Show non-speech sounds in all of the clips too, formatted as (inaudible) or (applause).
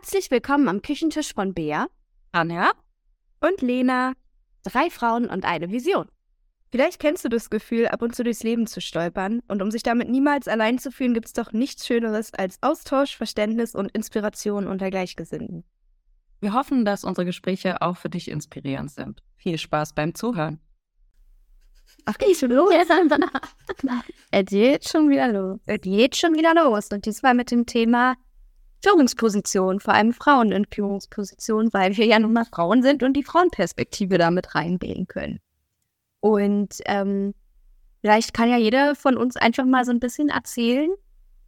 Herzlich willkommen am Küchentisch von Bea, Anja und Lena. Drei Frauen und eine Vision. Vielleicht kennst du das Gefühl, ab und zu durchs Leben zu stolpern. Und um sich damit niemals allein zu fühlen, gibt es doch nichts Schöneres als Austausch, Verständnis und Inspiration unter Gleichgesinnten. Wir hoffen, dass unsere Gespräche auch für dich inspirierend sind. Viel Spaß beim Zuhören. Ach, geht schon los? es geht schon wieder los. Es geht schon wieder los. Und diesmal mit dem Thema Führungspositionen, vor allem Frauen in Führungspositionen, weil wir ja nun mal Frauen sind und die Frauenperspektive damit reinbringen können. Und ähm, vielleicht kann ja jeder von uns einfach mal so ein bisschen erzählen,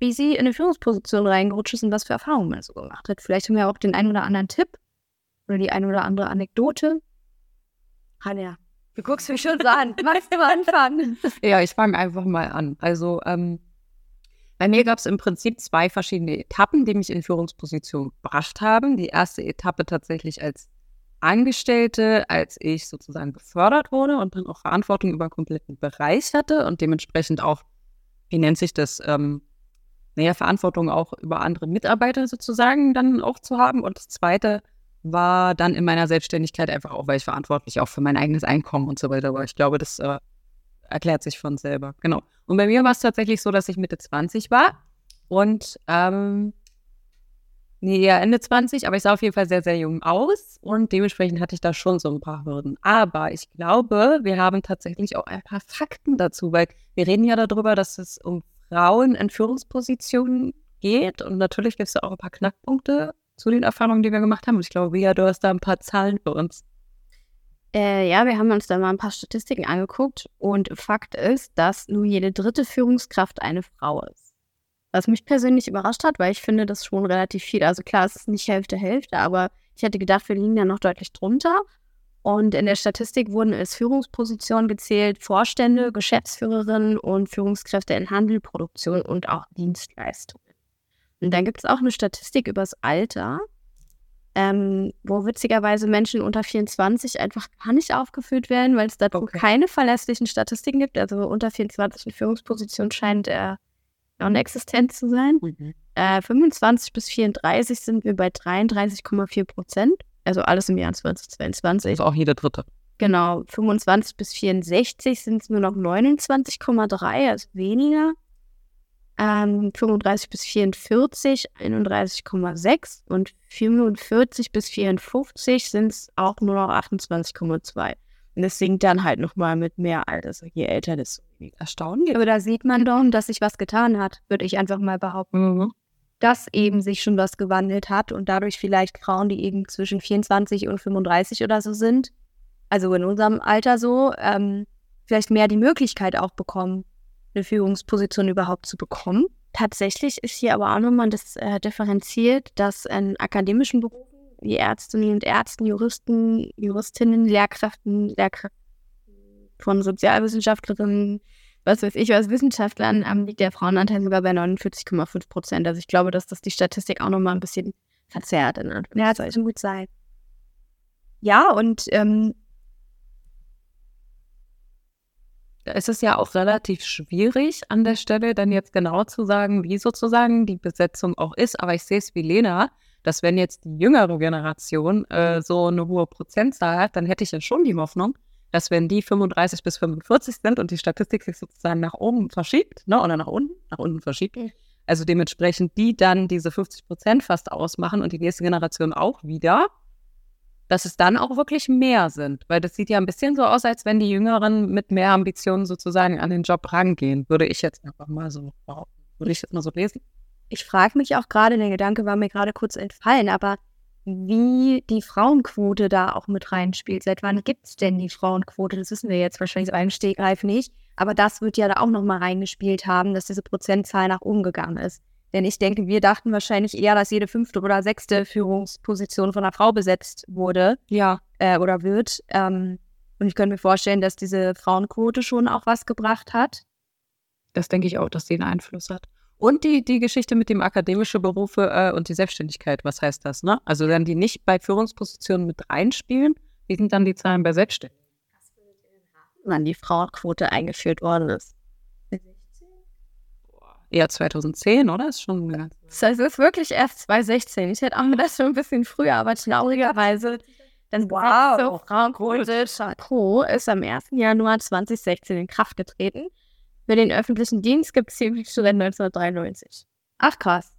wie sie in eine Führungsposition reingerutscht ist und was für Erfahrungen man so gemacht hat. Vielleicht haben wir auch den einen oder anderen Tipp oder die eine oder andere Anekdote. Hanja, du guckst mich schon so an. Magst du mal anfangen? (laughs) Ja, ich fange einfach mal an. Also, ähm, bei mir gab es im Prinzip zwei verschiedene Etappen, die mich in Führungsposition gebracht haben. Die erste Etappe tatsächlich als Angestellte, als ich sozusagen befördert wurde und dann auch Verantwortung über einen kompletten Bereich hatte und dementsprechend auch, wie nennt sich das, ähm, naja, Verantwortung auch über andere Mitarbeiter sozusagen dann auch zu haben. Und das zweite war dann in meiner Selbstständigkeit einfach auch, weil ich verantwortlich auch für mein eigenes Einkommen und so weiter war. Ich glaube, das äh, erklärt sich von selber. Genau. Und bei mir war es tatsächlich so, dass ich Mitte 20 war und ähm, nee, ja, Ende 20, aber ich sah auf jeden Fall sehr, sehr jung aus und dementsprechend hatte ich da schon so ein paar Hürden. Aber ich glaube, wir haben tatsächlich auch ein paar Fakten dazu, weil wir reden ja darüber, dass es um Frauen in Führungspositionen geht und natürlich gibt es da auch ein paar Knackpunkte zu den Erfahrungen, die wir gemacht haben. Und ich glaube, Via, du hast da ein paar Zahlen für uns. Äh, ja, wir haben uns da mal ein paar Statistiken angeguckt und Fakt ist, dass nur jede dritte Führungskraft eine Frau ist. Was mich persönlich überrascht hat, weil ich finde das schon relativ viel. Also klar, es ist nicht Hälfte Hälfte, aber ich hätte gedacht, wir liegen da noch deutlich drunter. Und in der Statistik wurden als Führungspositionen gezählt Vorstände, Geschäftsführerinnen und Führungskräfte in Handel, Produktion und auch Dienstleistungen. Und dann gibt es auch eine Statistik übers Alter ähm, wo witzigerweise Menschen unter 24 einfach gar nicht aufgeführt werden, weil es dazu okay. keine verlässlichen Statistiken gibt. Also unter 24 in Führungsposition scheint er non-existent zu sein. Mhm. Äh, 25 bis 34 sind wir bei 33,4 Prozent. Also alles im Jahr 2022. Also auch jeder Dritte. Genau, 25 bis 64 sind es nur noch 29,3, also weniger ähm, 35 bis 44 31,6 und 45 bis 54 sind es auch nur noch 28,2. Und das sinkt dann halt nochmal mit mehr Alter. Also je älter, desto erstaunlich. Aber da sieht man doch, dass sich was getan hat, würde ich einfach mal behaupten. Mhm. Dass eben sich schon was gewandelt hat und dadurch vielleicht Frauen, die eben zwischen 24 und 35 oder so sind, also in unserem Alter so, ähm, vielleicht mehr die Möglichkeit auch bekommen, eine Führungsposition überhaupt zu bekommen. Tatsächlich ist hier aber auch nochmal das äh, differenziert, dass in akademischen Berufen wie Ärztinnen und Ärzten, Juristen, Juristinnen, Lehrkräften, Lehrkräften von Sozialwissenschaftlerinnen, was weiß ich, was Wissenschaftlern, ähm, liegt der Frauenanteil sogar bei 49,5 Prozent. Also ich glaube, dass das die Statistik auch nochmal ein bisschen verzerrt. Ja, das kann gut sein. Ja, und ähm, es ist ja auch relativ schwierig an der Stelle dann jetzt genau zu sagen, wie sozusagen die Besetzung auch ist. Aber ich sehe es wie Lena, dass wenn jetzt die jüngere Generation äh, so eine hohe Prozentzahl hat, dann hätte ich ja schon die Hoffnung, dass wenn die 35 bis 45 sind und die Statistik sich sozusagen nach oben verschiebt, ne, oder nach unten, nach unten verschiebt, also dementsprechend die dann diese 50 Prozent fast ausmachen und die nächste Generation auch wieder, dass es dann auch wirklich mehr sind. Weil das sieht ja ein bisschen so aus, als wenn die Jüngeren mit mehr Ambitionen sozusagen an den Job rangehen. Würde ich jetzt einfach mal so Würde ich jetzt mal so lesen? Ich frage mich auch gerade, der Gedanke war mir gerade kurz entfallen, aber wie die Frauenquote da auch mit reinspielt. Seit wann gibt es denn die Frauenquote? Das wissen wir jetzt wahrscheinlich so einen Stegreif nicht. Aber das wird ja da auch nochmal reingespielt haben, dass diese Prozentzahl nach oben gegangen ist. Denn ich denke, wir dachten wahrscheinlich eher, dass jede fünfte oder sechste Führungsposition von einer Frau besetzt wurde. Ja. Äh, oder wird. Ähm, und ich könnte mir vorstellen, dass diese Frauenquote schon auch was gebracht hat. Das denke ich auch, dass die einen Einfluss hat. Und die, die Geschichte mit dem akademische Berufe äh, und die Selbstständigkeit, was heißt das, ne? Also dann die nicht bei Führungspositionen mit reinspielen, wie sind dann die Zahlen bei Selbstständigen? Wann die Frauenquote eingeführt worden ist. Eher 2010, oder? Ist schon Das es ist wirklich erst 2016. Ich hätte auch gedacht, schon ein bisschen früher, aber traurigerweise. Das Wow. Zur Frauenquote Chateau ist am 1. Januar 2016 in Kraft getreten. Für den öffentlichen Dienst gibt es hier schon seit 1993. Ach, krass.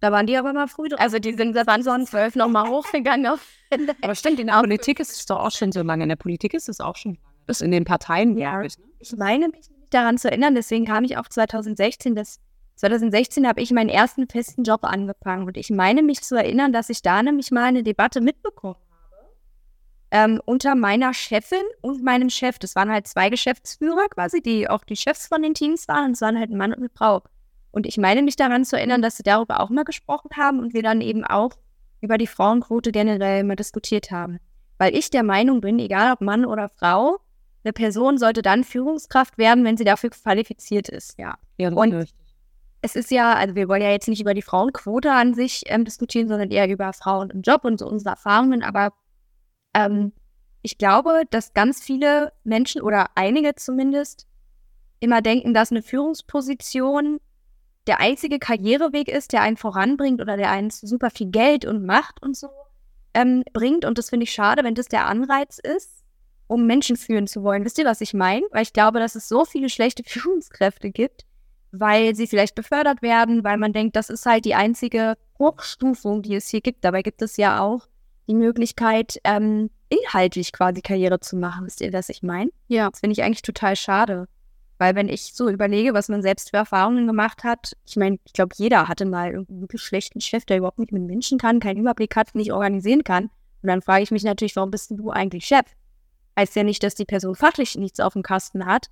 Da waren die aber mal früh dran. Also die sind seit 2012 nochmal hochgegangen. Auf (laughs) Aber stimmt, in der Politik ist es doch auch schon so lange. In der Politik ist es auch schon lange. Das in den Parteien, Ja. ich. Ne? ich meine mich nicht daran zu erinnern, deswegen kam ich auch 2016, das 2016 habe ich meinen ersten festen Job angefangen und ich meine mich zu erinnern, dass ich da nämlich mal eine Debatte mitbekommen habe ähm, unter meiner Chefin und meinem Chef. Das waren halt zwei Geschäftsführer quasi, die auch die Chefs von den Teams waren und es waren halt ein Mann und eine Frau. Und ich meine mich daran zu erinnern, dass sie darüber auch mal gesprochen haben und wir dann eben auch über die Frauenquote generell mal diskutiert haben. Weil ich der Meinung bin, egal ob Mann oder Frau, eine Person sollte dann Führungskraft werden, wenn sie dafür qualifiziert ist. Ja. Ja, Und- ist. Es ist ja, also wir wollen ja jetzt nicht über die Frauenquote an sich ähm, diskutieren, sondern eher über Frauen im Job und so unsere Erfahrungen. Aber ähm, ich glaube, dass ganz viele Menschen oder einige zumindest immer denken, dass eine Führungsposition der einzige Karriereweg ist, der einen voranbringt oder der einen super viel Geld und Macht und so ähm, bringt. Und das finde ich schade, wenn das der Anreiz ist, um Menschen führen zu wollen. Wisst ihr, was ich meine? Weil ich glaube, dass es so viele schlechte (laughs) Führungskräfte gibt, weil sie vielleicht befördert werden, weil man denkt, das ist halt die einzige Hochstufung, die es hier gibt. Dabei gibt es ja auch die Möglichkeit, ähm, inhaltlich quasi Karriere zu machen. Wisst ihr, was ich meine? Ja. Das finde ich eigentlich total schade. Weil wenn ich so überlege, was man selbst für Erfahrungen gemacht hat, ich meine, ich glaube, jeder hatte mal irgendeinen wirklich schlechten Chef, der überhaupt nicht mit Menschen kann, keinen Überblick hat, nicht organisieren kann. Und dann frage ich mich natürlich, warum bist du eigentlich Chef? Heißt ja nicht, dass die Person fachlich nichts auf dem Kasten hat,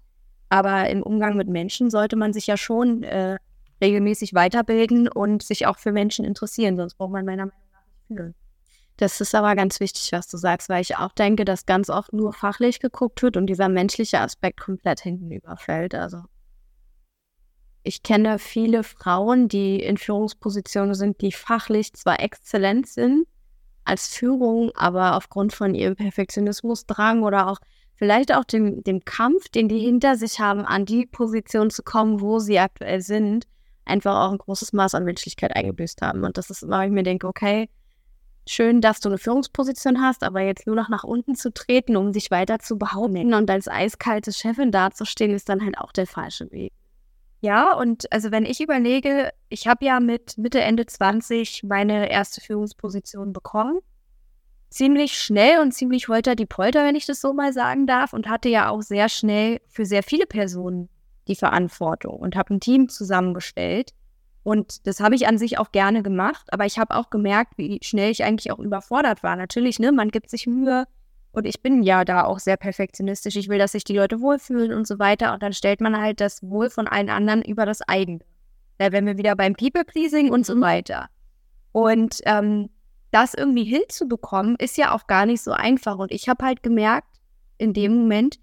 aber im Umgang mit Menschen sollte man sich ja schon äh, regelmäßig weiterbilden und sich auch für Menschen interessieren, sonst braucht man meiner Meinung nach nicht fühlen. Das ist aber ganz wichtig, was du sagst, weil ich auch denke, dass ganz oft nur fachlich geguckt wird und dieser menschliche Aspekt komplett hinten überfällt. Also ich kenne viele Frauen, die in Führungspositionen sind, die fachlich zwar exzellent sind als Führung, aber aufgrund von ihrem Perfektionismusdrang oder auch vielleicht auch dem, dem Kampf, den die hinter sich haben, an die Position zu kommen, wo sie aktuell sind, einfach auch ein großes Maß an Menschlichkeit eingebüßt haben. Und das ist immer, ich mir denke, okay, schön, dass du eine Führungsposition hast, aber jetzt nur noch nach unten zu treten, um sich weiter zu behaupten und als eiskalte Chefin dazustehen, ist dann halt auch der falsche Weg. Ja, und also wenn ich überlege, ich habe ja mit Mitte, Ende 20 meine erste Führungsposition bekommen. Ziemlich schnell und ziemlich holter die Polter, wenn ich das so mal sagen darf, und hatte ja auch sehr schnell für sehr viele Personen die Verantwortung und habe ein Team zusammengestellt. Und das habe ich an sich auch gerne gemacht, aber ich habe auch gemerkt, wie schnell ich eigentlich auch überfordert war. Natürlich, ne, man gibt sich Mühe und ich bin ja da auch sehr perfektionistisch. Ich will, dass sich die Leute wohlfühlen und so weiter. Und dann stellt man halt das Wohl von allen anderen über das eigene. Da wären wir wieder beim People-Pleasing und so weiter. Und ähm, das irgendwie hinzubekommen, ist ja auch gar nicht so einfach. Und ich habe halt gemerkt, in dem Moment,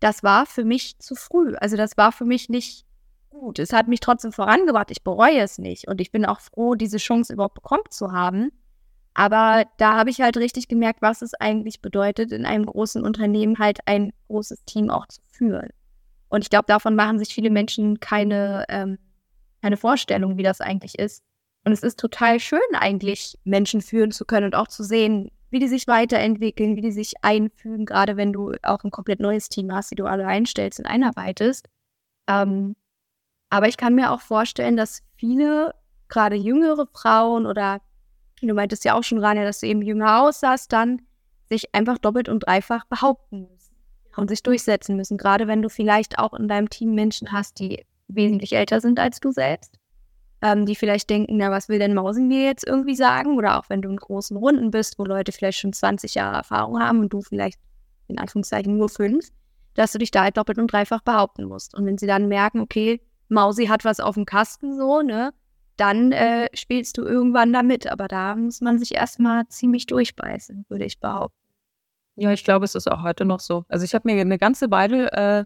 das war für mich zu früh. Also das war für mich nicht gut. Es hat mich trotzdem vorangebracht. Ich bereue es nicht. Und ich bin auch froh, diese Chance überhaupt bekommen zu haben. Aber da habe ich halt richtig gemerkt, was es eigentlich bedeutet, in einem großen Unternehmen halt ein großes Team auch zu führen. Und ich glaube, davon machen sich viele Menschen keine, ähm, keine Vorstellung, wie das eigentlich ist. Und es ist total schön, eigentlich Menschen führen zu können und auch zu sehen, wie die sich weiterentwickeln, wie die sich einfügen, gerade wenn du auch ein komplett neues Team hast, die du alle einstellst und einarbeitest. Ähm, aber ich kann mir auch vorstellen, dass viele, gerade jüngere Frauen oder du meintest ja auch schon, Rania, dass du eben jünger aussahst, dann sich einfach doppelt und dreifach behaupten müssen und sich durchsetzen müssen. Gerade wenn du vielleicht auch in deinem Team Menschen hast, die wesentlich älter sind als du selbst, ähm, die vielleicht denken, na, was will denn Mausi mir jetzt irgendwie sagen? Oder auch wenn du in großen Runden bist, wo Leute vielleicht schon 20 Jahre Erfahrung haben und du vielleicht in Anführungszeichen nur fünf, dass du dich da halt doppelt und dreifach behaupten musst. Und wenn sie dann merken, okay, Mausi hat was auf dem Kasten so, ne, dann äh, spielst du irgendwann damit. Aber da muss man sich erstmal ziemlich durchbeißen, würde ich behaupten. Ja, ich glaube, es ist auch heute noch so. Also ich habe mir eine ganze Weile, äh,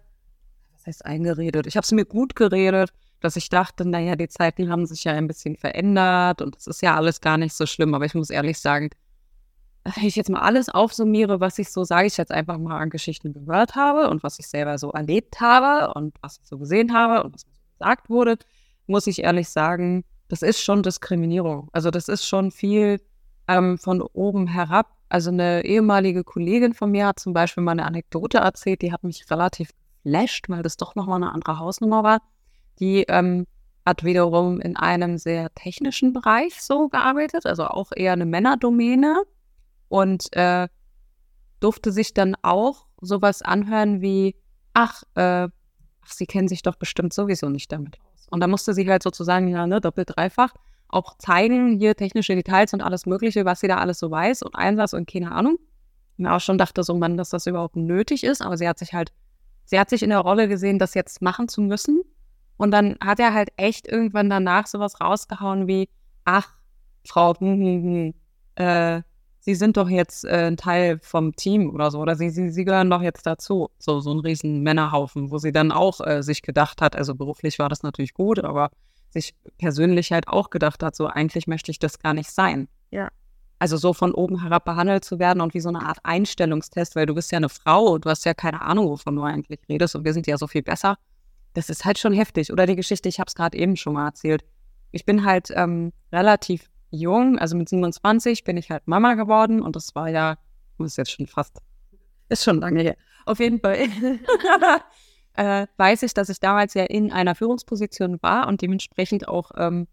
was heißt eingeredet? Ich habe es mir gut geredet, dass ich dachte, naja, die Zeiten haben sich ja ein bisschen verändert und es ist ja alles gar nicht so schlimm. Aber ich muss ehrlich sagen, wenn ich jetzt mal alles aufsummiere, was ich so, sage ich jetzt einfach mal an Geschichten gehört habe und was ich selber so erlebt habe und was ich so gesehen habe und was mir so gesagt wurde, muss ich ehrlich sagen, das ist schon Diskriminierung. Also das ist schon viel ähm, von oben herab. Also eine ehemalige Kollegin von mir hat zum Beispiel mal eine Anekdote erzählt, die hat mich relativ geflasht, weil das doch nochmal eine andere Hausnummer war. Die ähm, hat wiederum in einem sehr technischen Bereich so gearbeitet, also auch eher eine Männerdomäne und äh, durfte sich dann auch sowas anhören wie, ach, äh, ach, sie kennen sich doch bestimmt sowieso nicht damit aus. Und da musste sie halt sozusagen, ja, ne, doppelt, dreifach auch zeigen, hier technische Details und alles Mögliche, was sie da alles so weiß und Einsatz und keine Ahnung. Und auch schon dachte so, Mann, dass das überhaupt nötig ist, aber sie hat sich halt, sie hat sich in der Rolle gesehen, das jetzt machen zu müssen. Und dann hat er halt echt irgendwann danach sowas rausgehauen wie, ach, Frau, hm, hm, hm, äh, Sie sind doch jetzt äh, ein Teil vom Team oder so, oder Sie, Sie, Sie gehören doch jetzt dazu. So, so ein riesen Männerhaufen, wo sie dann auch äh, sich gedacht hat, also beruflich war das natürlich gut, aber sich persönlich halt auch gedacht hat, so eigentlich möchte ich das gar nicht sein. Ja. Also so von oben herab behandelt zu werden und wie so eine Art Einstellungstest, weil du bist ja eine Frau und du hast ja keine Ahnung, wovon du eigentlich redest und wir sind ja so viel besser. Das ist halt schon heftig. Oder die Geschichte, ich habe es gerade eben schon mal erzählt. Ich bin halt ähm, relativ jung, also mit 27 bin ich halt Mama geworden und das war ja, ist jetzt schon fast, ist schon lange her. Auf jeden Fall (laughs) äh, weiß ich, dass ich damals ja in einer Führungsposition war und dementsprechend auch, ähm,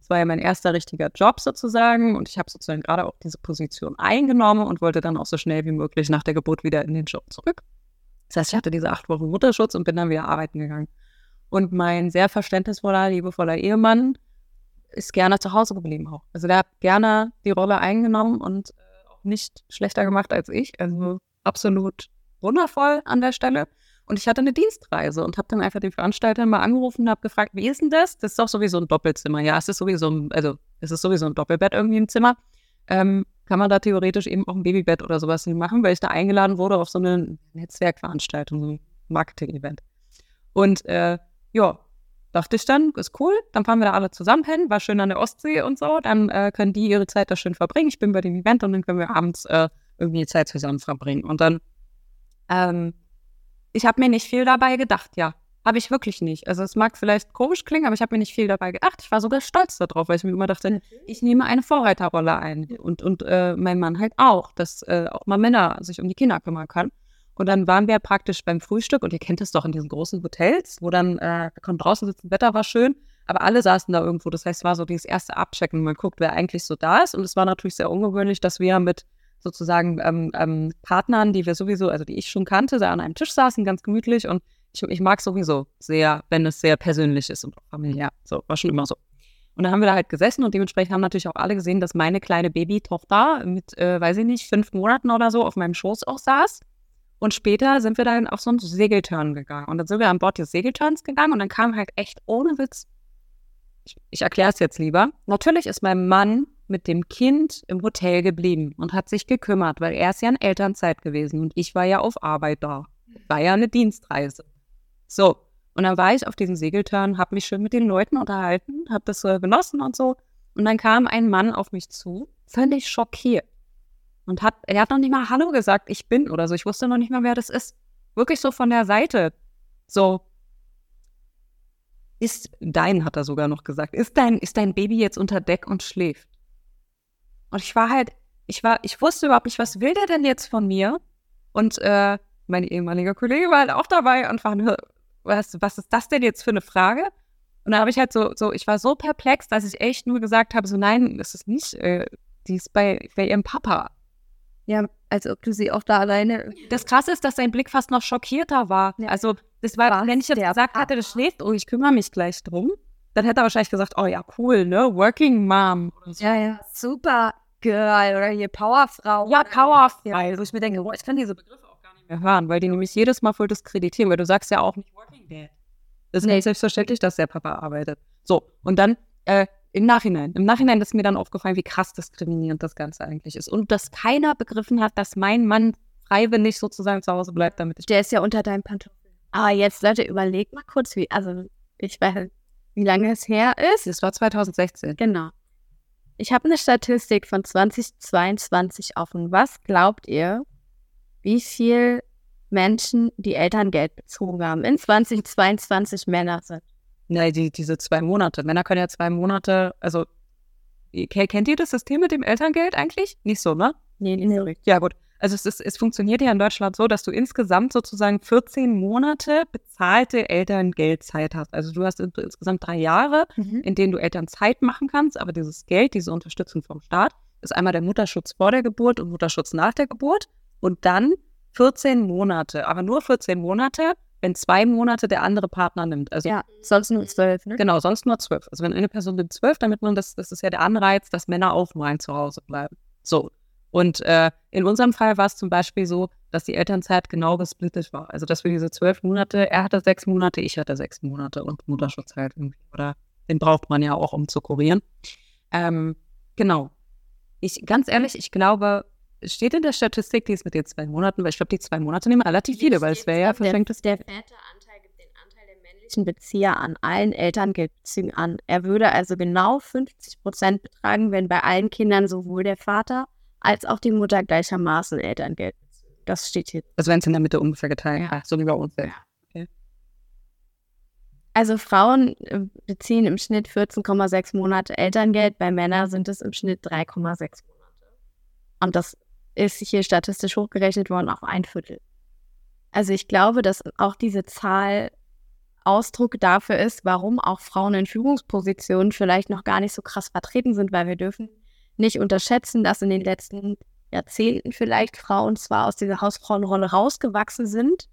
es war ja mein erster richtiger Job sozusagen und ich habe sozusagen gerade auch diese Position eingenommen und wollte dann auch so schnell wie möglich nach der Geburt wieder in den Job zurück. Das heißt, ich hatte diese acht Wochen Mutterschutz und bin dann wieder arbeiten gegangen. Und mein sehr verständnisvoller, liebevoller Ehemann ist gerne zu Hause geblieben auch. Also der hat gerne die Rolle eingenommen und äh, auch nicht schlechter gemacht als ich. Also absolut wundervoll an der Stelle. Und ich hatte eine Dienstreise und habe dann einfach den Veranstalter mal angerufen und habe gefragt, wie ist denn das? Das ist doch sowieso ein Doppelzimmer. Ja, es ist sowieso, ein, also es ist sowieso ein Doppelbett irgendwie im Zimmer. Ähm, kann man da theoretisch eben auch ein Babybett oder sowas machen, weil ich da eingeladen wurde auf so eine Netzwerkveranstaltung, so ein Marketing-Event. Und äh, ja, dachte ich dann, ist cool, dann fahren wir da alle zusammen hin, war schön an der Ostsee und so, dann äh, können die ihre Zeit da schön verbringen. Ich bin bei dem Event und dann können wir abends äh, irgendwie Zeit zusammen verbringen. Und dann, ähm, ich habe mir nicht viel dabei gedacht, ja. Habe ich wirklich nicht. Also es mag vielleicht komisch klingen, aber ich habe mir nicht viel dabei gedacht. Ich war sogar stolz darauf, weil ich mir immer dachte, ich nehme eine Vorreiterrolle ein. Und, und äh, mein Mann halt auch, dass äh, auch mal Männer sich um die Kinder kümmern können. Und dann waren wir praktisch beim Frühstück und ihr kennt es doch in diesen großen Hotels, wo dann, äh, wir konnten draußen sitzen, Wetter war schön, aber alle saßen da irgendwo. Das heißt, es war so dieses erste Abchecken. Man guckt, wer eigentlich so da ist. Und es war natürlich sehr ungewöhnlich, dass wir mit sozusagen ähm, ähm, Partnern, die wir sowieso, also die ich schon kannte, da an einem Tisch saßen, ganz gemütlich. Und ich, ich mag sowieso sehr, wenn es sehr persönlich ist und familiär. So, war schon immer so. Und dann haben wir da halt gesessen und dementsprechend haben natürlich auch alle gesehen, dass meine kleine Babytochter mit, äh, weiß ich nicht, fünf Monaten oder so auf meinem Schoß auch saß. Und später sind wir dann auf so einen Segelturn gegangen. Und dann sind wir an Bord des Segelturns gegangen und dann kam halt echt ohne Witz. Ich, ich erkläre es jetzt lieber. Natürlich ist mein Mann mit dem Kind im Hotel geblieben und hat sich gekümmert, weil er ist ja in Elternzeit gewesen und ich war ja auf Arbeit da. War ja eine Dienstreise. So, und dann war ich auf diesem Segelturn, habe mich schön mit den Leuten unterhalten, habe das so genossen und so. Und dann kam ein Mann auf mich zu, völlig schockiert und hat, er hat noch nicht mal Hallo gesagt, ich bin oder so. Ich wusste noch nicht mal, wer das ist. Wirklich so von der Seite. So. Ist dein, hat er sogar noch gesagt, ist dein, ist dein Baby jetzt unter Deck und schläft? Und ich war halt, ich war, ich wusste überhaupt nicht, was will der denn jetzt von mir? Und äh, mein ehemaliger Kollege war halt auch dabei und war nur, was, was ist das denn jetzt für eine Frage? Und dann habe ich halt so, so, ich war so perplex, dass ich echt nur gesagt habe, so nein, das ist nicht, äh, die ist bei, bei ihrem Papa. Ja, als ob du sie auch da alleine. Das Krasse ist, dass sein Blick fast noch schockierter war. Ja. Also, das war, Was? wenn ich jetzt gesagt hätte, das schläft, oh, ich kümmere mich gleich drum, dann hätte er wahrscheinlich gesagt, oh ja, cool, ne? Working Mom. So. Ja, ja, super Girl oder hier Powerfrau. Ja, Powerfrau. Ja. Wo ich mir denke, boah, ich kann diese Begriffe auch gar nicht mehr hören, weil die nämlich jedes Mal voll diskreditieren, weil du sagst ja auch nicht Working Dad. Das ist nee. nicht selbstverständlich, dass der Papa arbeitet. So, und dann äh, im Nachhinein. Im Nachhinein ist mir dann aufgefallen, wie krass diskriminierend das Ganze eigentlich ist. Und dass keiner begriffen hat, dass mein Mann freiwillig sozusagen zu Hause bleibt, damit ich. Der ist ja unter deinem Pantoffeln. Aber jetzt, Leute, überlegt mal kurz, wie, also ich weiß, wie lange es her ist. Es war 2016. Genau. Ich habe eine Statistik von 2022 offen. Was glaubt ihr, wie viel Menschen die Elterngeld bezogen haben in 2022 Männer sind? Nein, die, diese zwei Monate. Männer können ja zwei Monate, also kennt ihr das System mit dem Elterngeld eigentlich? Nicht so, ne? Nee, nicht so richtig. Ja, gut. Also es, ist, es funktioniert ja in Deutschland so, dass du insgesamt sozusagen 14 Monate bezahlte Elterngeldzeit hast. Also du hast insgesamt drei Jahre, mhm. in denen du Elternzeit machen kannst, aber dieses Geld, diese Unterstützung vom Staat, ist einmal der Mutterschutz vor der Geburt und Mutterschutz nach der Geburt und dann 14 Monate, aber nur 14 Monate, wenn zwei Monate der andere Partner nimmt. Also, ja, sonst nur zwölf, ne? Genau, sonst nur zwölf. Also wenn eine Person nimmt zwölf, damit man das, das ist ja der Anreiz, dass Männer auch mal zu Hause bleiben. So. Und äh, in unserem Fall war es zum Beispiel so, dass die Elternzeit genau gesplittet war. Also dass wir diese zwölf Monate, er hatte sechs Monate, ich hatte sechs Monate und Mutterschutz halt irgendwie. Oder den braucht man ja auch, um zu kurieren. Ähm, genau. Ich, ganz ehrlich, ich glaube, steht in der Statistik, die ist mit den zwei Monaten, weil ich glaube, die zwei Monate nehmen relativ viele, weil es wäre ja verschenktes Der Väteranteil gibt den Anteil der männlichen Bezieher an allen Elterngeldbezügen an. Er würde also genau 50 Prozent betragen, wenn bei allen Kindern sowohl der Vater als auch die Mutter gleichermaßen Elterngeld beziehen. Das steht hier. Also wenn es in der Mitte ungefähr geteilt, ja. so wie bei uns. Ja. Okay. Also Frauen äh, beziehen im Schnitt 14,6 Monate Elterngeld, bei Männern sind es im Schnitt 3,6 Monate. Und das ist hier statistisch hochgerechnet worden auf ein Viertel. Also ich glaube, dass auch diese Zahl Ausdruck dafür ist, warum auch Frauen in Führungspositionen vielleicht noch gar nicht so krass vertreten sind, weil wir dürfen nicht unterschätzen, dass in den letzten Jahrzehnten vielleicht Frauen zwar aus dieser Hausfrauenrolle rausgewachsen sind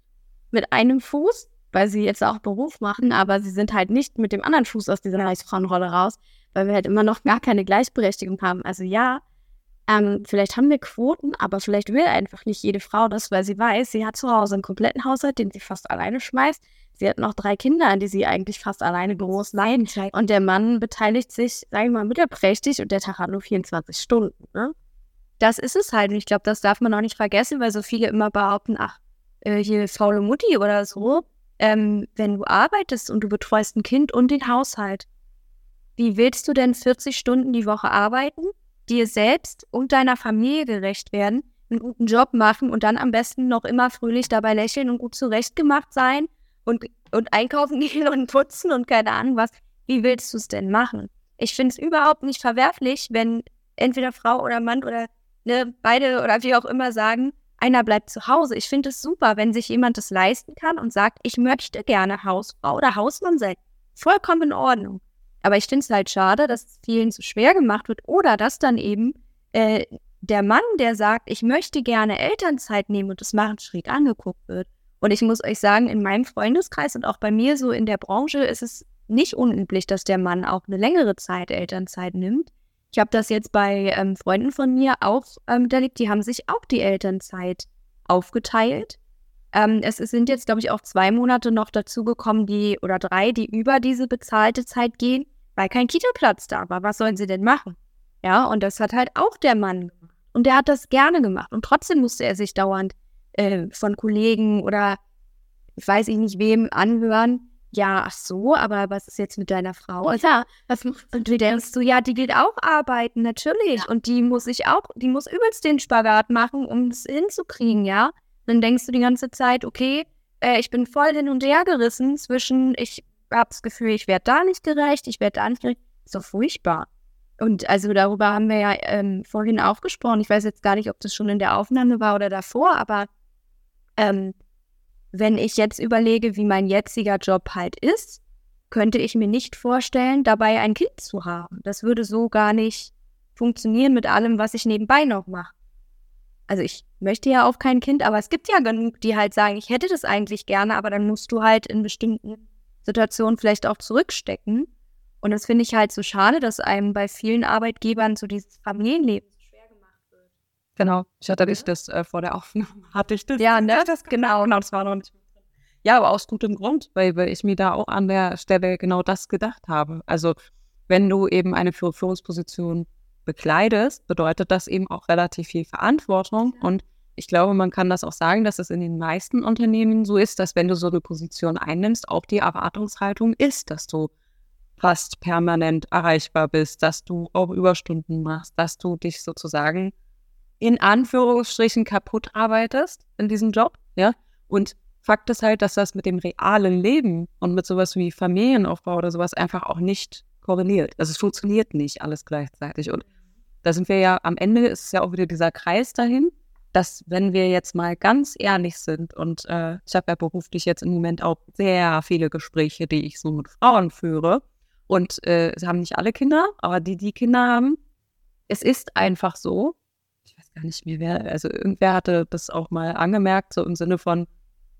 mit einem Fuß, weil sie jetzt auch Beruf machen, aber sie sind halt nicht mit dem anderen Fuß aus dieser Hausfrauenrolle raus, weil wir halt immer noch gar keine Gleichberechtigung haben. Also ja, ähm, vielleicht haben wir Quoten, aber vielleicht will einfach nicht jede Frau das, weil sie weiß, sie hat zu Hause einen kompletten Haushalt, den sie fast alleine schmeißt. Sie hat noch drei Kinder, an die sie eigentlich fast alleine groß leiden. Und der Mann beteiligt sich, sage ich mal, mittelprächtig und der Tag hat nur 24 Stunden. Ne? Das ist es halt. Und ich glaube, das darf man auch nicht vergessen, weil so viele immer behaupten, ach, äh, hier faule Mutti oder so. Ähm, wenn du arbeitest und du betreust ein Kind und den Haushalt, wie willst du denn 40 Stunden die Woche arbeiten? Dir selbst und deiner Familie gerecht werden, einen guten Job machen und dann am besten noch immer fröhlich dabei lächeln und gut zurechtgemacht sein und, und einkaufen (laughs) gehen und putzen und keine Ahnung was. Wie willst du es denn machen? Ich finde es überhaupt nicht verwerflich, wenn entweder Frau oder Mann oder ne, beide oder wie auch immer sagen, einer bleibt zu Hause. Ich finde es super, wenn sich jemand das leisten kann und sagt, ich möchte gerne Hausfrau oder Hausmann sein. Vollkommen in Ordnung. Aber ich finde es halt schade, dass es vielen zu schwer gemacht wird oder dass dann eben äh, der Mann, der sagt, ich möchte gerne Elternzeit nehmen und das machen, schräg angeguckt wird. Und ich muss euch sagen, in meinem Freundeskreis und auch bei mir so in der Branche ist es nicht unüblich, dass der Mann auch eine längere Zeit Elternzeit nimmt. Ich habe das jetzt bei ähm, Freunden von mir auch ähm, erlebt, die haben sich auch die Elternzeit aufgeteilt. Ähm, es, sind jetzt, glaube ich, auch zwei Monate noch dazugekommen, die oder drei, die über diese bezahlte Zeit gehen weil kein Kita-Platz da war. Was sollen sie denn machen? Ja, und das hat halt auch der Mann gemacht. Und der hat das gerne gemacht. Und trotzdem musste er sich dauernd äh, von Kollegen oder ich weiß ich nicht wem anhören. Ja, ach so, aber was ist jetzt mit deiner Frau? Ja, was und du denkst du, ja, die geht auch arbeiten, natürlich. Ja. Und die muss ich auch, die muss übelst den Spagat machen, um es hinzukriegen, ja. Dann denkst du die ganze Zeit, okay, äh, ich bin voll hin und her gerissen zwischen, ich habe das Gefühl, ich werde da nicht gerecht, ich werde da nicht gerecht. Doch furchtbar. Und also darüber haben wir ja ähm, vorhin auch gesprochen. Ich weiß jetzt gar nicht, ob das schon in der Aufnahme war oder davor, aber ähm, wenn ich jetzt überlege, wie mein jetziger Job halt ist, könnte ich mir nicht vorstellen, dabei ein Kind zu haben. Das würde so gar nicht funktionieren mit allem, was ich nebenbei noch mache. Also ich möchte ja auch kein Kind, aber es gibt ja genug, die halt sagen, ich hätte das eigentlich gerne, aber dann musst du halt in bestimmten Situation vielleicht auch zurückstecken. Und das finde ich halt so schade, dass einem bei vielen Arbeitgebern so dieses Familienleben so schwer gemacht wird. Genau, ich hatte ja. das äh, vor der Aufnahme, (laughs) hatte ich das. Ja, ne? (laughs) Das genau, genau, das war noch nicht Ja, aber aus gutem Grund, weil, weil ich mir da auch an der Stelle genau das gedacht habe. Also, wenn du eben eine Führungsposition bekleidest, bedeutet das eben auch relativ viel Verantwortung ja. und ich glaube, man kann das auch sagen, dass es in den meisten Unternehmen so ist, dass wenn du so eine Position einnimmst, auch die Erwartungshaltung ist, dass du fast permanent erreichbar bist, dass du auch Überstunden machst, dass du dich sozusagen in Anführungsstrichen kaputt arbeitest in diesem Job, ja. Und Fakt ist halt, dass das mit dem realen Leben und mit sowas wie Familienaufbau oder sowas einfach auch nicht korreliert. Also es funktioniert nicht alles gleichzeitig. Und da sind wir ja, am Ende ist es ja auch wieder dieser Kreis dahin, dass wenn wir jetzt mal ganz ehrlich sind und äh, ich habe ja beruflich jetzt im Moment auch sehr viele Gespräche, die ich so mit Frauen führe und äh, sie haben nicht alle Kinder, aber die, die Kinder haben, es ist einfach so, ich weiß gar nicht mehr, wer, also irgendwer hatte das auch mal angemerkt, so im Sinne von,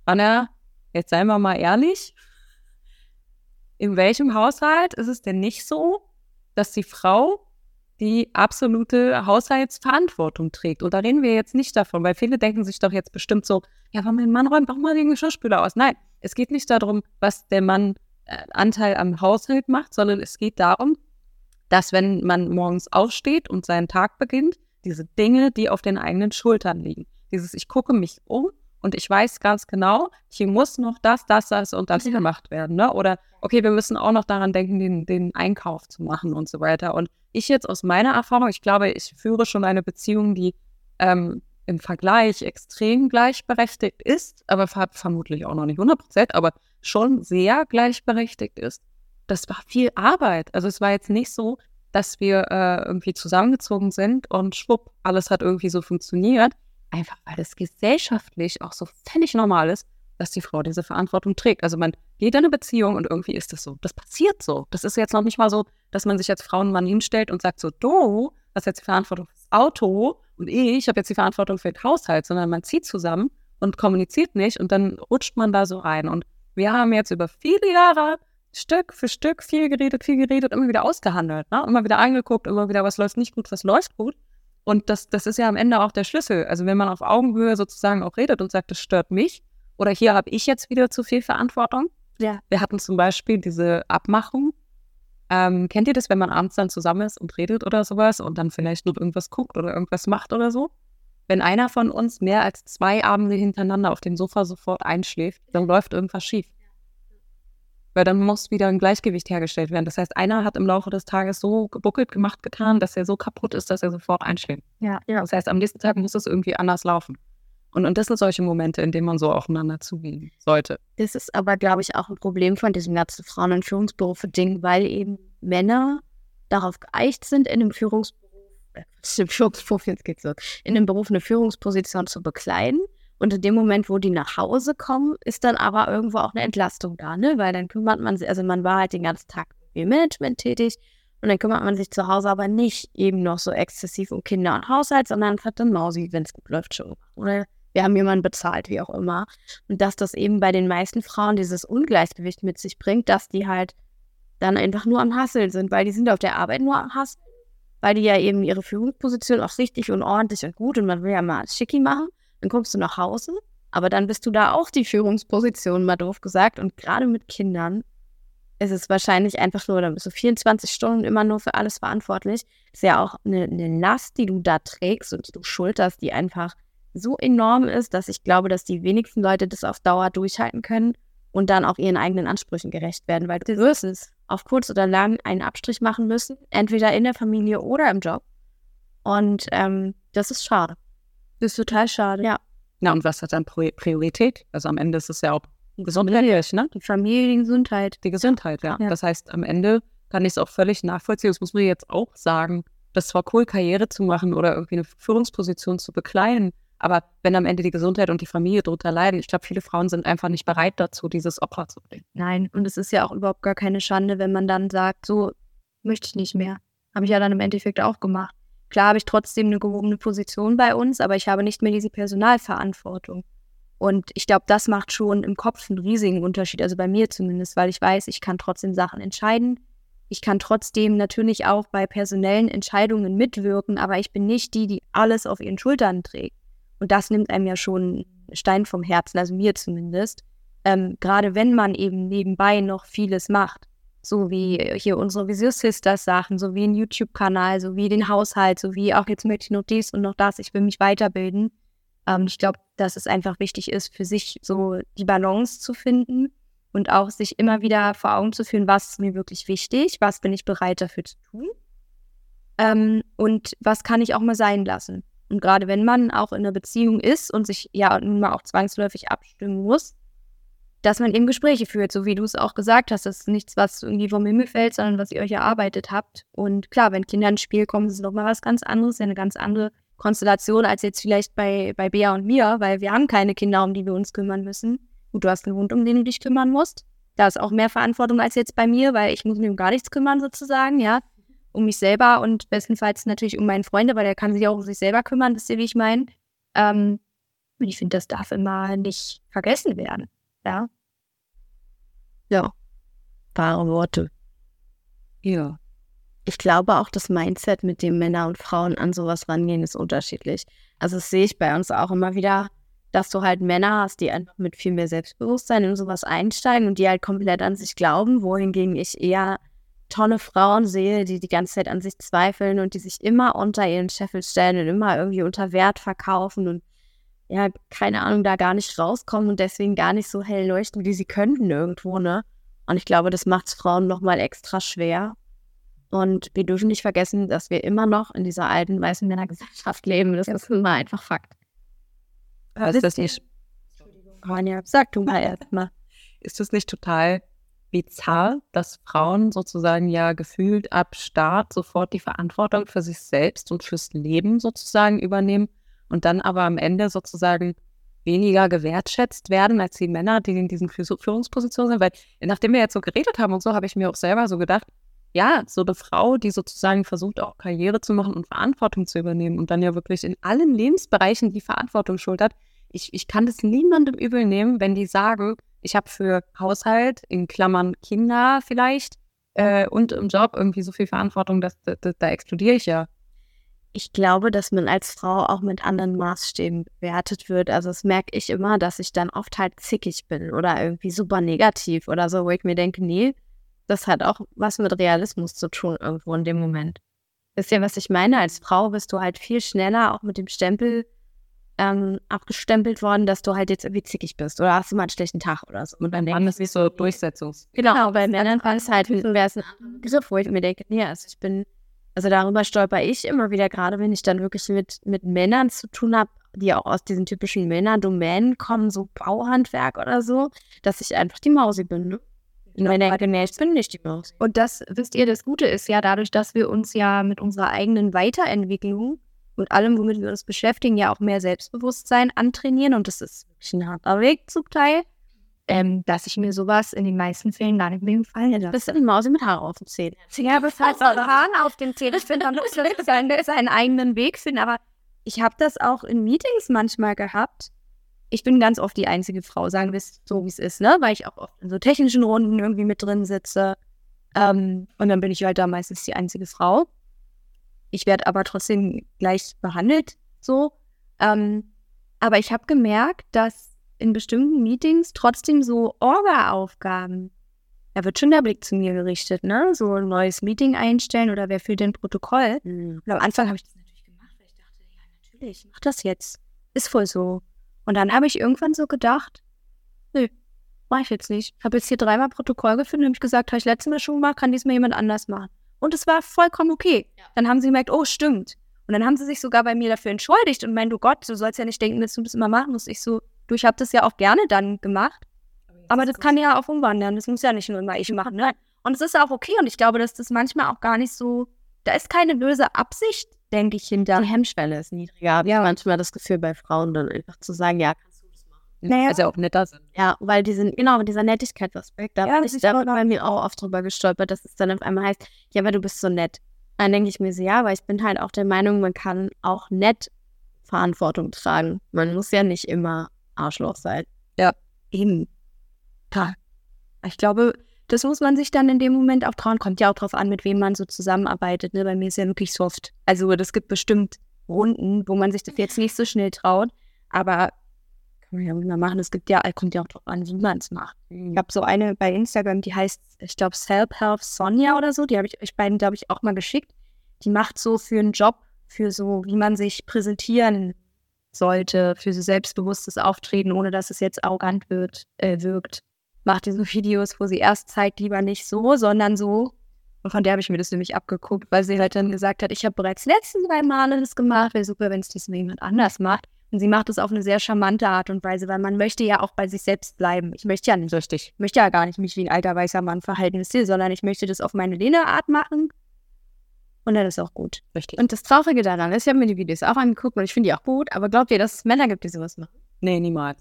Anna, jetzt seien wir mal ehrlich, in welchem Haushalt ist es denn nicht so, dass die Frau die absolute Haushaltsverantwortung trägt? Und da reden wir jetzt nicht davon, weil viele denken sich doch jetzt bestimmt so, ja, aber mein Mann räumt doch mal den Geschirrspüler aus. Nein, es geht nicht darum, was der Mann äh, Anteil am Haushalt macht, sondern es geht darum, dass wenn man morgens aufsteht und seinen Tag beginnt, diese Dinge, die auf den eigenen Schultern liegen. Dieses, ich gucke mich um und ich weiß ganz genau, hier muss noch das, das, das und das ja. gemacht werden. Ne? Oder okay, wir müssen auch noch daran denken, den, den Einkauf zu machen und so weiter. Und ich jetzt aus meiner Erfahrung, ich glaube, ich führe schon eine Beziehung, die ähm, im Vergleich extrem gleichberechtigt ist, aber vermutlich auch noch nicht 100 Prozent, aber schon sehr gleichberechtigt ist. Das war viel Arbeit. Also es war jetzt nicht so, dass wir äh, irgendwie zusammengezogen sind und schwupp, alles hat irgendwie so funktioniert. Einfach weil es gesellschaftlich auch so völlig normal ist, dass die Frau diese Verantwortung trägt. Also man geht in eine Beziehung und irgendwie ist das so. Das passiert so. Das ist jetzt noch nicht mal so, dass man sich als Frauenmann hinstellt und sagt so, du hast jetzt die Verantwortung fürs Auto und ich habe jetzt die Verantwortung für den Haushalt, sondern man zieht zusammen und kommuniziert nicht und dann rutscht man da so rein. Und wir haben jetzt über viele Jahre Stück für Stück viel geredet, viel geredet, immer wieder ausgehandelt, ne? immer wieder angeguckt, immer wieder, was läuft nicht gut, was läuft gut. Und das, das ist ja am Ende auch der Schlüssel. Also wenn man auf Augenhöhe sozusagen auch redet und sagt, das stört mich oder hier habe ich jetzt wieder zu viel Verantwortung. Ja. Wir hatten zum Beispiel diese Abmachung. Ähm, kennt ihr das, wenn man abends dann zusammen ist und redet oder sowas und dann vielleicht noch irgendwas guckt oder irgendwas macht oder so? Wenn einer von uns mehr als zwei Abende hintereinander auf dem Sofa sofort einschläft, dann läuft irgendwas schief weil dann muss wieder ein Gleichgewicht hergestellt werden. Das heißt, einer hat im Laufe des Tages so gebuckelt gemacht getan, dass er so kaputt ist, dass er sofort einschläft. Ja, ja. Das heißt, am nächsten Tag muss es irgendwie anders laufen. Und, und das sind solche Momente, in denen man so aufeinander zugehen sollte. Das ist aber, glaube ich, auch ein Problem von diesem ganzen Frauen- und Führungsberufe-Ding, weil eben Männer darauf geeicht sind, in einem Führungsberuf, äh, Führungsberuf, jetzt geht's so, in einem Beruf eine Führungsposition zu bekleiden und in dem Moment, wo die nach Hause kommen, ist dann aber irgendwo auch eine Entlastung da, ne? Weil dann kümmert man sich, also man war halt den ganzen Tag im Management tätig und dann kümmert man sich zu Hause aber nicht eben noch so exzessiv um Kinder und Haushalt, sondern hat dann Mausi, wenn es gut läuft, schon. Oder wir haben jemanden bezahlt, wie auch immer. Und dass das eben bei den meisten Frauen dieses Ungleichgewicht mit sich bringt, dass die halt dann einfach nur am Hasseln sind, weil die sind auf der Arbeit nur am Hasseln, weil die ja eben ihre Führungsposition auch richtig und ordentlich und gut und man will ja mal schicki machen dann kommst du nach Hause, aber dann bist du da auch die Führungsposition, mal doof gesagt. Und gerade mit Kindern ist es wahrscheinlich einfach nur, dann bist du 24 Stunden immer nur für alles verantwortlich. Ist ja auch eine, eine Last, die du da trägst und die du schulterst, die einfach so enorm ist, dass ich glaube, dass die wenigsten Leute das auf Dauer durchhalten können und dann auch ihren eigenen Ansprüchen gerecht werden, weil du wirst es auf kurz oder lang einen Abstrich machen müssen, entweder in der Familie oder im Job. Und ähm, das ist schade. Das ist total schade. Ja. Na, und was hat dann Priorität? Also am Ende ist es ja auch gesundheitlich, ne? Die Familie, die Gesundheit. Die Gesundheit, ja. ja. Das heißt, am Ende kann ich es auch völlig nachvollziehen. Das muss man jetzt auch sagen. Das war cool, Karriere zu machen oder irgendwie eine Führungsposition zu bekleiden. Aber wenn am Ende die Gesundheit und die Familie darunter leiden, ich glaube, viele Frauen sind einfach nicht bereit dazu, dieses Opfer zu bringen. Nein, und es ist ja auch überhaupt gar keine Schande, wenn man dann sagt, so möchte ich nicht mehr. Habe ich ja dann im Endeffekt auch gemacht. Klar habe ich trotzdem eine gehobene Position bei uns, aber ich habe nicht mehr diese Personalverantwortung. Und ich glaube, das macht schon im Kopf einen riesigen Unterschied, also bei mir zumindest, weil ich weiß, ich kann trotzdem Sachen entscheiden. Ich kann trotzdem natürlich auch bei personellen Entscheidungen mitwirken, aber ich bin nicht die, die alles auf ihren Schultern trägt. Und das nimmt einem ja schon Stein vom Herzen, also mir zumindest. Ähm, Gerade wenn man eben nebenbei noch vieles macht so wie hier unsere Visio Sisters Sachen, so wie ein YouTube-Kanal, so wie den Haushalt, so wie auch jetzt möchte ich noch dies und noch das, ich will mich weiterbilden. Ähm, ich glaube, dass es einfach wichtig ist, für sich so die Balance zu finden und auch sich immer wieder vor Augen zu führen, was ist mir wirklich wichtig, was bin ich bereit dafür zu tun ähm, und was kann ich auch mal sein lassen. Und gerade wenn man auch in einer Beziehung ist und sich ja nun mal auch zwangsläufig abstimmen muss, dass man eben Gespräche führt, so wie du es auch gesagt hast. Das ist nichts, was irgendwie vom Himmel fällt, sondern was ihr euch erarbeitet habt. Und klar, wenn Kinder ins Spiel kommen, ist es nochmal was ganz anderes, eine ganz andere Konstellation als jetzt vielleicht bei, bei Bea und mir, weil wir haben keine Kinder, um die wir uns kümmern müssen. Gut, du hast einen Hund, um den du dich kümmern musst. Da ist auch mehr Verantwortung als jetzt bei mir, weil ich muss mich um gar nichts kümmern sozusagen, ja. Um mich selber und bestenfalls natürlich um meine Freunde, weil der kann sich auch um sich selber kümmern, wisst ihr, wie ich meine? Ähm, und ich finde, das darf immer nicht vergessen werden, ja. Ja, wahre Worte. Ja. Ich glaube auch, das Mindset, mit dem Männer und Frauen an sowas rangehen, ist unterschiedlich. Also das sehe ich bei uns auch immer wieder, dass du halt Männer hast, die einfach mit viel mehr Selbstbewusstsein in sowas einsteigen und die halt komplett an sich glauben, wohingegen ich eher tolle Frauen sehe, die die ganze Zeit an sich zweifeln und die sich immer unter ihren Scheffel stellen und immer irgendwie unter Wert verkaufen und ja, keine Ahnung, da gar nicht rauskommen und deswegen gar nicht so hell leuchten, wie sie könnten irgendwo, ne? Und ich glaube, das macht es Frauen nochmal extra schwer. Und wir dürfen nicht vergessen, dass wir immer noch in dieser alten weißen Männergesellschaft leben. Das ist immer einfach Fakt. Ist das nicht? Ronja, sag du mal erstmal. Ist das nicht total bizarr, dass Frauen sozusagen ja gefühlt ab Start sofort die Verantwortung für sich selbst und fürs Leben sozusagen übernehmen und dann aber am Ende sozusagen weniger gewertschätzt werden als die Männer, die in diesen Führungspositionen sind. Weil nachdem wir jetzt so geredet haben und so, habe ich mir auch selber so gedacht, ja, so eine Frau, die sozusagen versucht, auch Karriere zu machen und Verantwortung zu übernehmen und dann ja wirklich in allen Lebensbereichen die Verantwortung schultert. Ich, ich kann das niemandem übel nehmen, wenn die sagen, ich habe für Haushalt, in Klammern Kinder vielleicht, äh, und im Job irgendwie so viel Verantwortung, dass, da, da explodiere ich ja ich glaube, dass man als Frau auch mit anderen Maßstäben bewertet wird. Also das merke ich immer, dass ich dann oft halt zickig bin oder irgendwie super negativ oder so, wo ich mir denke, nee, das hat auch was mit Realismus zu tun irgendwo in dem Moment. Wisst ihr, was ich meine? Als Frau bist du halt viel schneller auch mit dem Stempel ähm, abgestempelt worden, dass du halt jetzt irgendwie zickig bist oder hast du mal einen schlechten Tag oder so. Und dann Mann ist wie so Durchsetzungs. Genau, genau bei Männern war es halt, wäre es ein Begriff, wo ich mir denke, nee, also ich bin also darüber stolper ich immer wieder, gerade wenn ich dann wirklich mit, mit Männern zu tun habe, die auch aus diesen typischen Männerdomänen kommen, so Bauhandwerk oder so, dass ich einfach die Mausi bin. Ne? Und wenn denke, nee, ich bin nicht die Maus. Und das, wisst ihr, das Gute ist ja dadurch, dass wir uns ja mit unserer eigenen Weiterentwicklung und allem, womit wir uns beschäftigen, ja auch mehr Selbstbewusstsein antrainieren. Und das ist wirklich ein harter Weg zum Teil ähm, dass ich mir sowas in den meisten Fällen gar nicht mehr gefallen lasse. Bist du eine Maus mit Haare auf den Zähnen? Ja, das heißt Haaren auf den Zähnen. Ich finde, man muss seinen, (laughs) seinen eigenen Weg finden. Aber ich habe das auch in Meetings manchmal gehabt. Ich bin ganz oft die einzige Frau, sagen wir es so, wie es ist, ne? Weil ich auch oft in so technischen Runden irgendwie mit drin sitze. Ähm, und dann bin ich halt da meistens die einzige Frau. Ich werde aber trotzdem gleich behandelt, so. Ähm, aber ich habe gemerkt, dass in bestimmten Meetings trotzdem so Orga-Aufgaben. Da wird schon der Blick zu mir gerichtet, ne? So ein neues Meeting einstellen oder wer führt den Protokoll. Mhm. Und am Anfang habe ich das natürlich gemacht, weil ich dachte, ja, natürlich, mach das jetzt. Ist voll so. Und dann habe ich irgendwann so gedacht, nö, mach ich jetzt nicht. Habe jetzt hier dreimal Protokoll geführt und habe ich gesagt, habe ich letztes Mal schon gemacht, kann diesmal jemand anders machen. Und es war vollkommen okay. Ja. Dann haben sie gemerkt, oh, stimmt. Und dann haben sie sich sogar bei mir dafür entschuldigt und meinen, du Gott, du sollst ja nicht denken, dass du das immer machen musst. Ich so, Du, ich habe das ja auch gerne dann gemacht. Aber das kann ja auch umwandern. Das muss ja nicht nur immer ich machen. Ne? (laughs) Und es ist auch okay. Und ich glaube, dass das manchmal auch gar nicht so. Da ist keine böse Absicht, denke ich, hinter. Die Hemmschwelle ist niedriger. Ja, manchmal das Gefühl bei Frauen dann einfach zu sagen, ja, kannst du das machen. Naja. Also auch netter sind. Ja, weil diesen, genau, dieser Nettigkeitsaspekt, da ja, bin ich da bei mir auch oft drüber gestolpert, dass es dann auf einmal heißt, ja, aber du bist so nett. Dann denke ich mir so, ja, weil ich bin halt auch der Meinung, man kann auch nett Verantwortung tragen. Man muss ja nicht immer Arschloch seid. Ja. Eben. Ich glaube, das muss man sich dann in dem Moment auch trauen. Kommt ja auch drauf an, mit wem man so zusammenarbeitet. Ne? Bei mir ist ja wirklich soft. Also das gibt bestimmt Runden, wo man sich das jetzt nicht so schnell traut. Aber kann man ja mal machen. Es gibt ja, kommt ja auch drauf an, wie man es macht. Ich habe so eine bei Instagram, die heißt, ich glaube, Self-Help Sonja oder so. Die habe ich euch beiden, glaube ich, auch mal geschickt. Die macht so für einen Job, für so, wie man sich präsentieren sollte für so selbstbewusstes Auftreten, ohne dass es jetzt arrogant wird, äh, wirkt. Macht diese Videos, wo sie erst zeigt, lieber nicht so, sondern so. Und von der habe ich mir das nämlich abgeguckt, weil sie halt dann gesagt hat, ich habe bereits letzten drei Male das gemacht, wäre super, wenn es diesmal jemand anders macht. Und sie macht es auf eine sehr charmante Art und Weise, weil man möchte ja auch bei sich selbst bleiben. Ich möchte ja nicht, Richtig. ich möchte ja gar nicht mich wie ein alter weißer Mann verhalten, wisst ihr, sondern ich möchte das auf meine Lena-Art machen. Und dann ist auch gut. Richtig. Und das Traurige daran ist, ich habe mir die Videos auch angeguckt und ich finde die auch gut, aber glaubt ihr, dass es Männer gibt, die sowas machen? nee, niemals.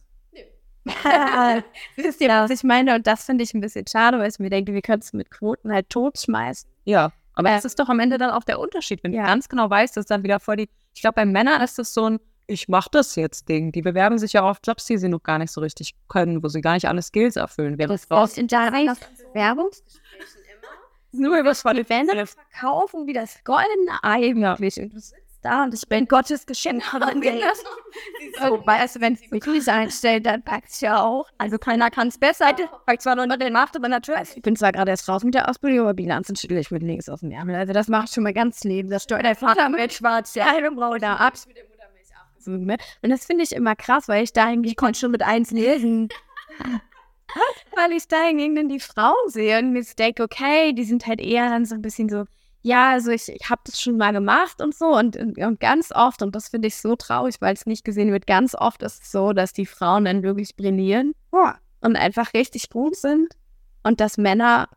(laughs) (laughs) Wisst ihr, was ich meine? Und das finde ich ein bisschen schade, weil ich mir denke, wir können es mit Quoten halt totschmeißen. Ja. Aber Ähm, das ist doch am Ende dann auch der Unterschied, wenn ja. du ganz genau weißt, dass dann wieder vor die. Ich glaube, bei Männern ist das so ein Ich mach das jetzt Ding. Die bewerben sich ja auch auf Jobs, die sie noch gar nicht so richtig können, wo sie gar nicht alle Skills erfüllen. Während Frauen in der Werbungsgesprächen nur über das Männer verkaufen wie das goldene Ei wirklich. Und du sitzt da und ich bin Gottes Geschenk. (laughs) (laughs) so, weißt du, wenn sie mich einstellen, dann packt es ja auch. Also keiner kann es besser. Ich zwar noch nicht den macht, aber natürlich. Ich bin zwar gerade erst raus mit der Ausbildung, aber Bilanzen schüttel ich mit links aus dem Ärmel. Also das macht schon mal ganz Leben. Das steuert der Vater mit schwarz, der halbe Braun da ab. Und das finde ich immer krass, weil ich da irgendwie konnte schon mit eins lesen. (laughs) weil ich da hingegen die Frauen sehe und mir denke, okay, die sind halt eher dann so ein bisschen so, ja, also ich, ich habe das schon mal gemacht und so und, und ganz oft, und das finde ich so traurig, weil es nicht gesehen wird, ganz oft ist es so, dass die Frauen dann wirklich brillieren und einfach richtig gut sind und dass Männer,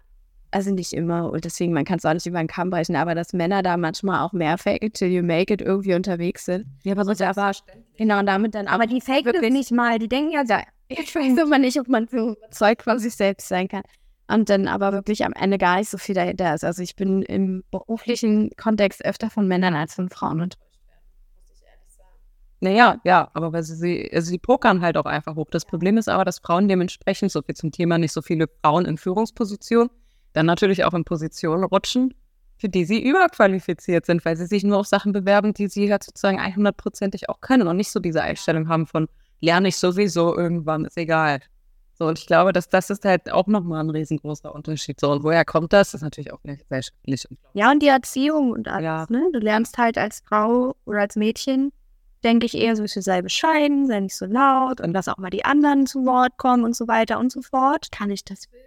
also nicht immer, und deswegen, man kann es auch nicht über den Kamm brechen, aber dass Männer da manchmal auch mehr fake it till you make it irgendwie unterwegs sind. Ja, aber so Aber genau, und damit dann, aber die fake wirklich nicht mal, die denken ja, ja, (laughs) ich weiß immer nicht, ob man so überzeugt von sich selbst sein kann. Und dann aber wirklich am Ende gar nicht so viel dahinter ist. Also ich bin im beruflichen Kontext öfter von Männern als von Frauen und Naja, ja, aber weil sie, sie, also sie pokern halt auch einfach hoch. Das Problem ist aber, dass Frauen dementsprechend, so viel zum Thema, nicht so viele Frauen in Führungspositionen, dann natürlich auch in Positionen rutschen, für die sie überqualifiziert sind, weil sie sich nur auf Sachen bewerben, die sie halt sozusagen 100%ig auch können und nicht so diese Einstellung haben von, lerne ich sowieso irgendwann, ist egal. So, und ich glaube, dass das ist halt auch nochmal ein riesengroßer Unterschied. So, und woher kommt das? Das ist natürlich auch nicht gesellschaftlich. Ja, und die Erziehung und alles, Ja. ne? Du lernst halt als Frau oder als Mädchen, denke ich eher so, sei bescheiden, sei nicht so laut und lass auch mal die anderen zu Wort kommen und so weiter und so fort. Kann ich das wirklich?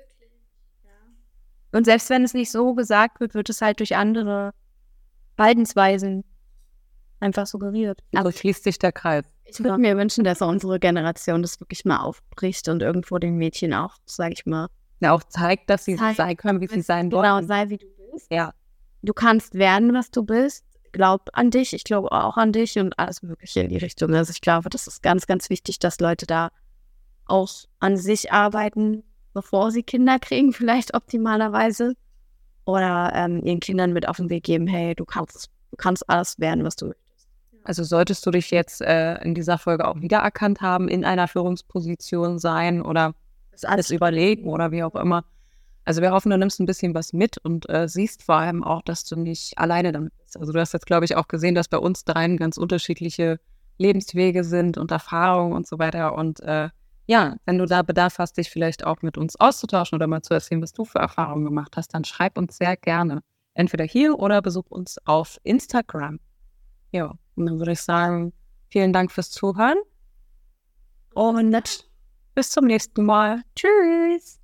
Und selbst wenn es nicht so gesagt wird, wird es halt durch andere Verhaltensweisen einfach suggeriert. Also schließt sich der Kreis. Ich würde mir wünschen, dass unsere Generation das wirklich mal aufbricht und irgendwo den Mädchen auch, sage ich mal, Ja, auch zeigt, dass sie Zeigt, sein können, wie sie sein genau, wollen. sei wie du bist. Ja. Du kannst werden, was du bist. Glaub an dich, ich glaube auch an dich und alles Mögliche in die Richtung. Also ich glaube, das ist ganz, ganz wichtig, dass Leute da auch an sich arbeiten, bevor sie Kinder kriegen, (laughs) vielleicht optimalerweise. Oder ähm, ihren Kindern mit auf den Weg geben, hey, du kannst, du kannst alles werden, was du möchtest. Also solltest du dich jetzt äh, in dieser Folge auch wiedererkannt haben, in einer Führungsposition sein oder Das alles überlegen oder wie auch immer. Also wir hoffen, du nimmst ein bisschen was mit und äh, siehst vor allem auch, dass du nicht alleine damit bist. Also du hast jetzt, glaube ich, auch gesehen, dass bei uns dreien ganz unterschiedliche Lebenswege sind und Erfahrungen und so weiter. Und äh, ja, wenn du da Bedarf hast, dich vielleicht auch mit uns auszutauschen oder mal zu erzählen, was du für Erfahrungen gemacht hast, dann schreib uns sehr gerne. Entweder hier oder besuch uns auf Instagram. Ja, und dann würde ich sagen, vielen Dank fürs Zuhören und bis zum nächsten Mal. Tschüss.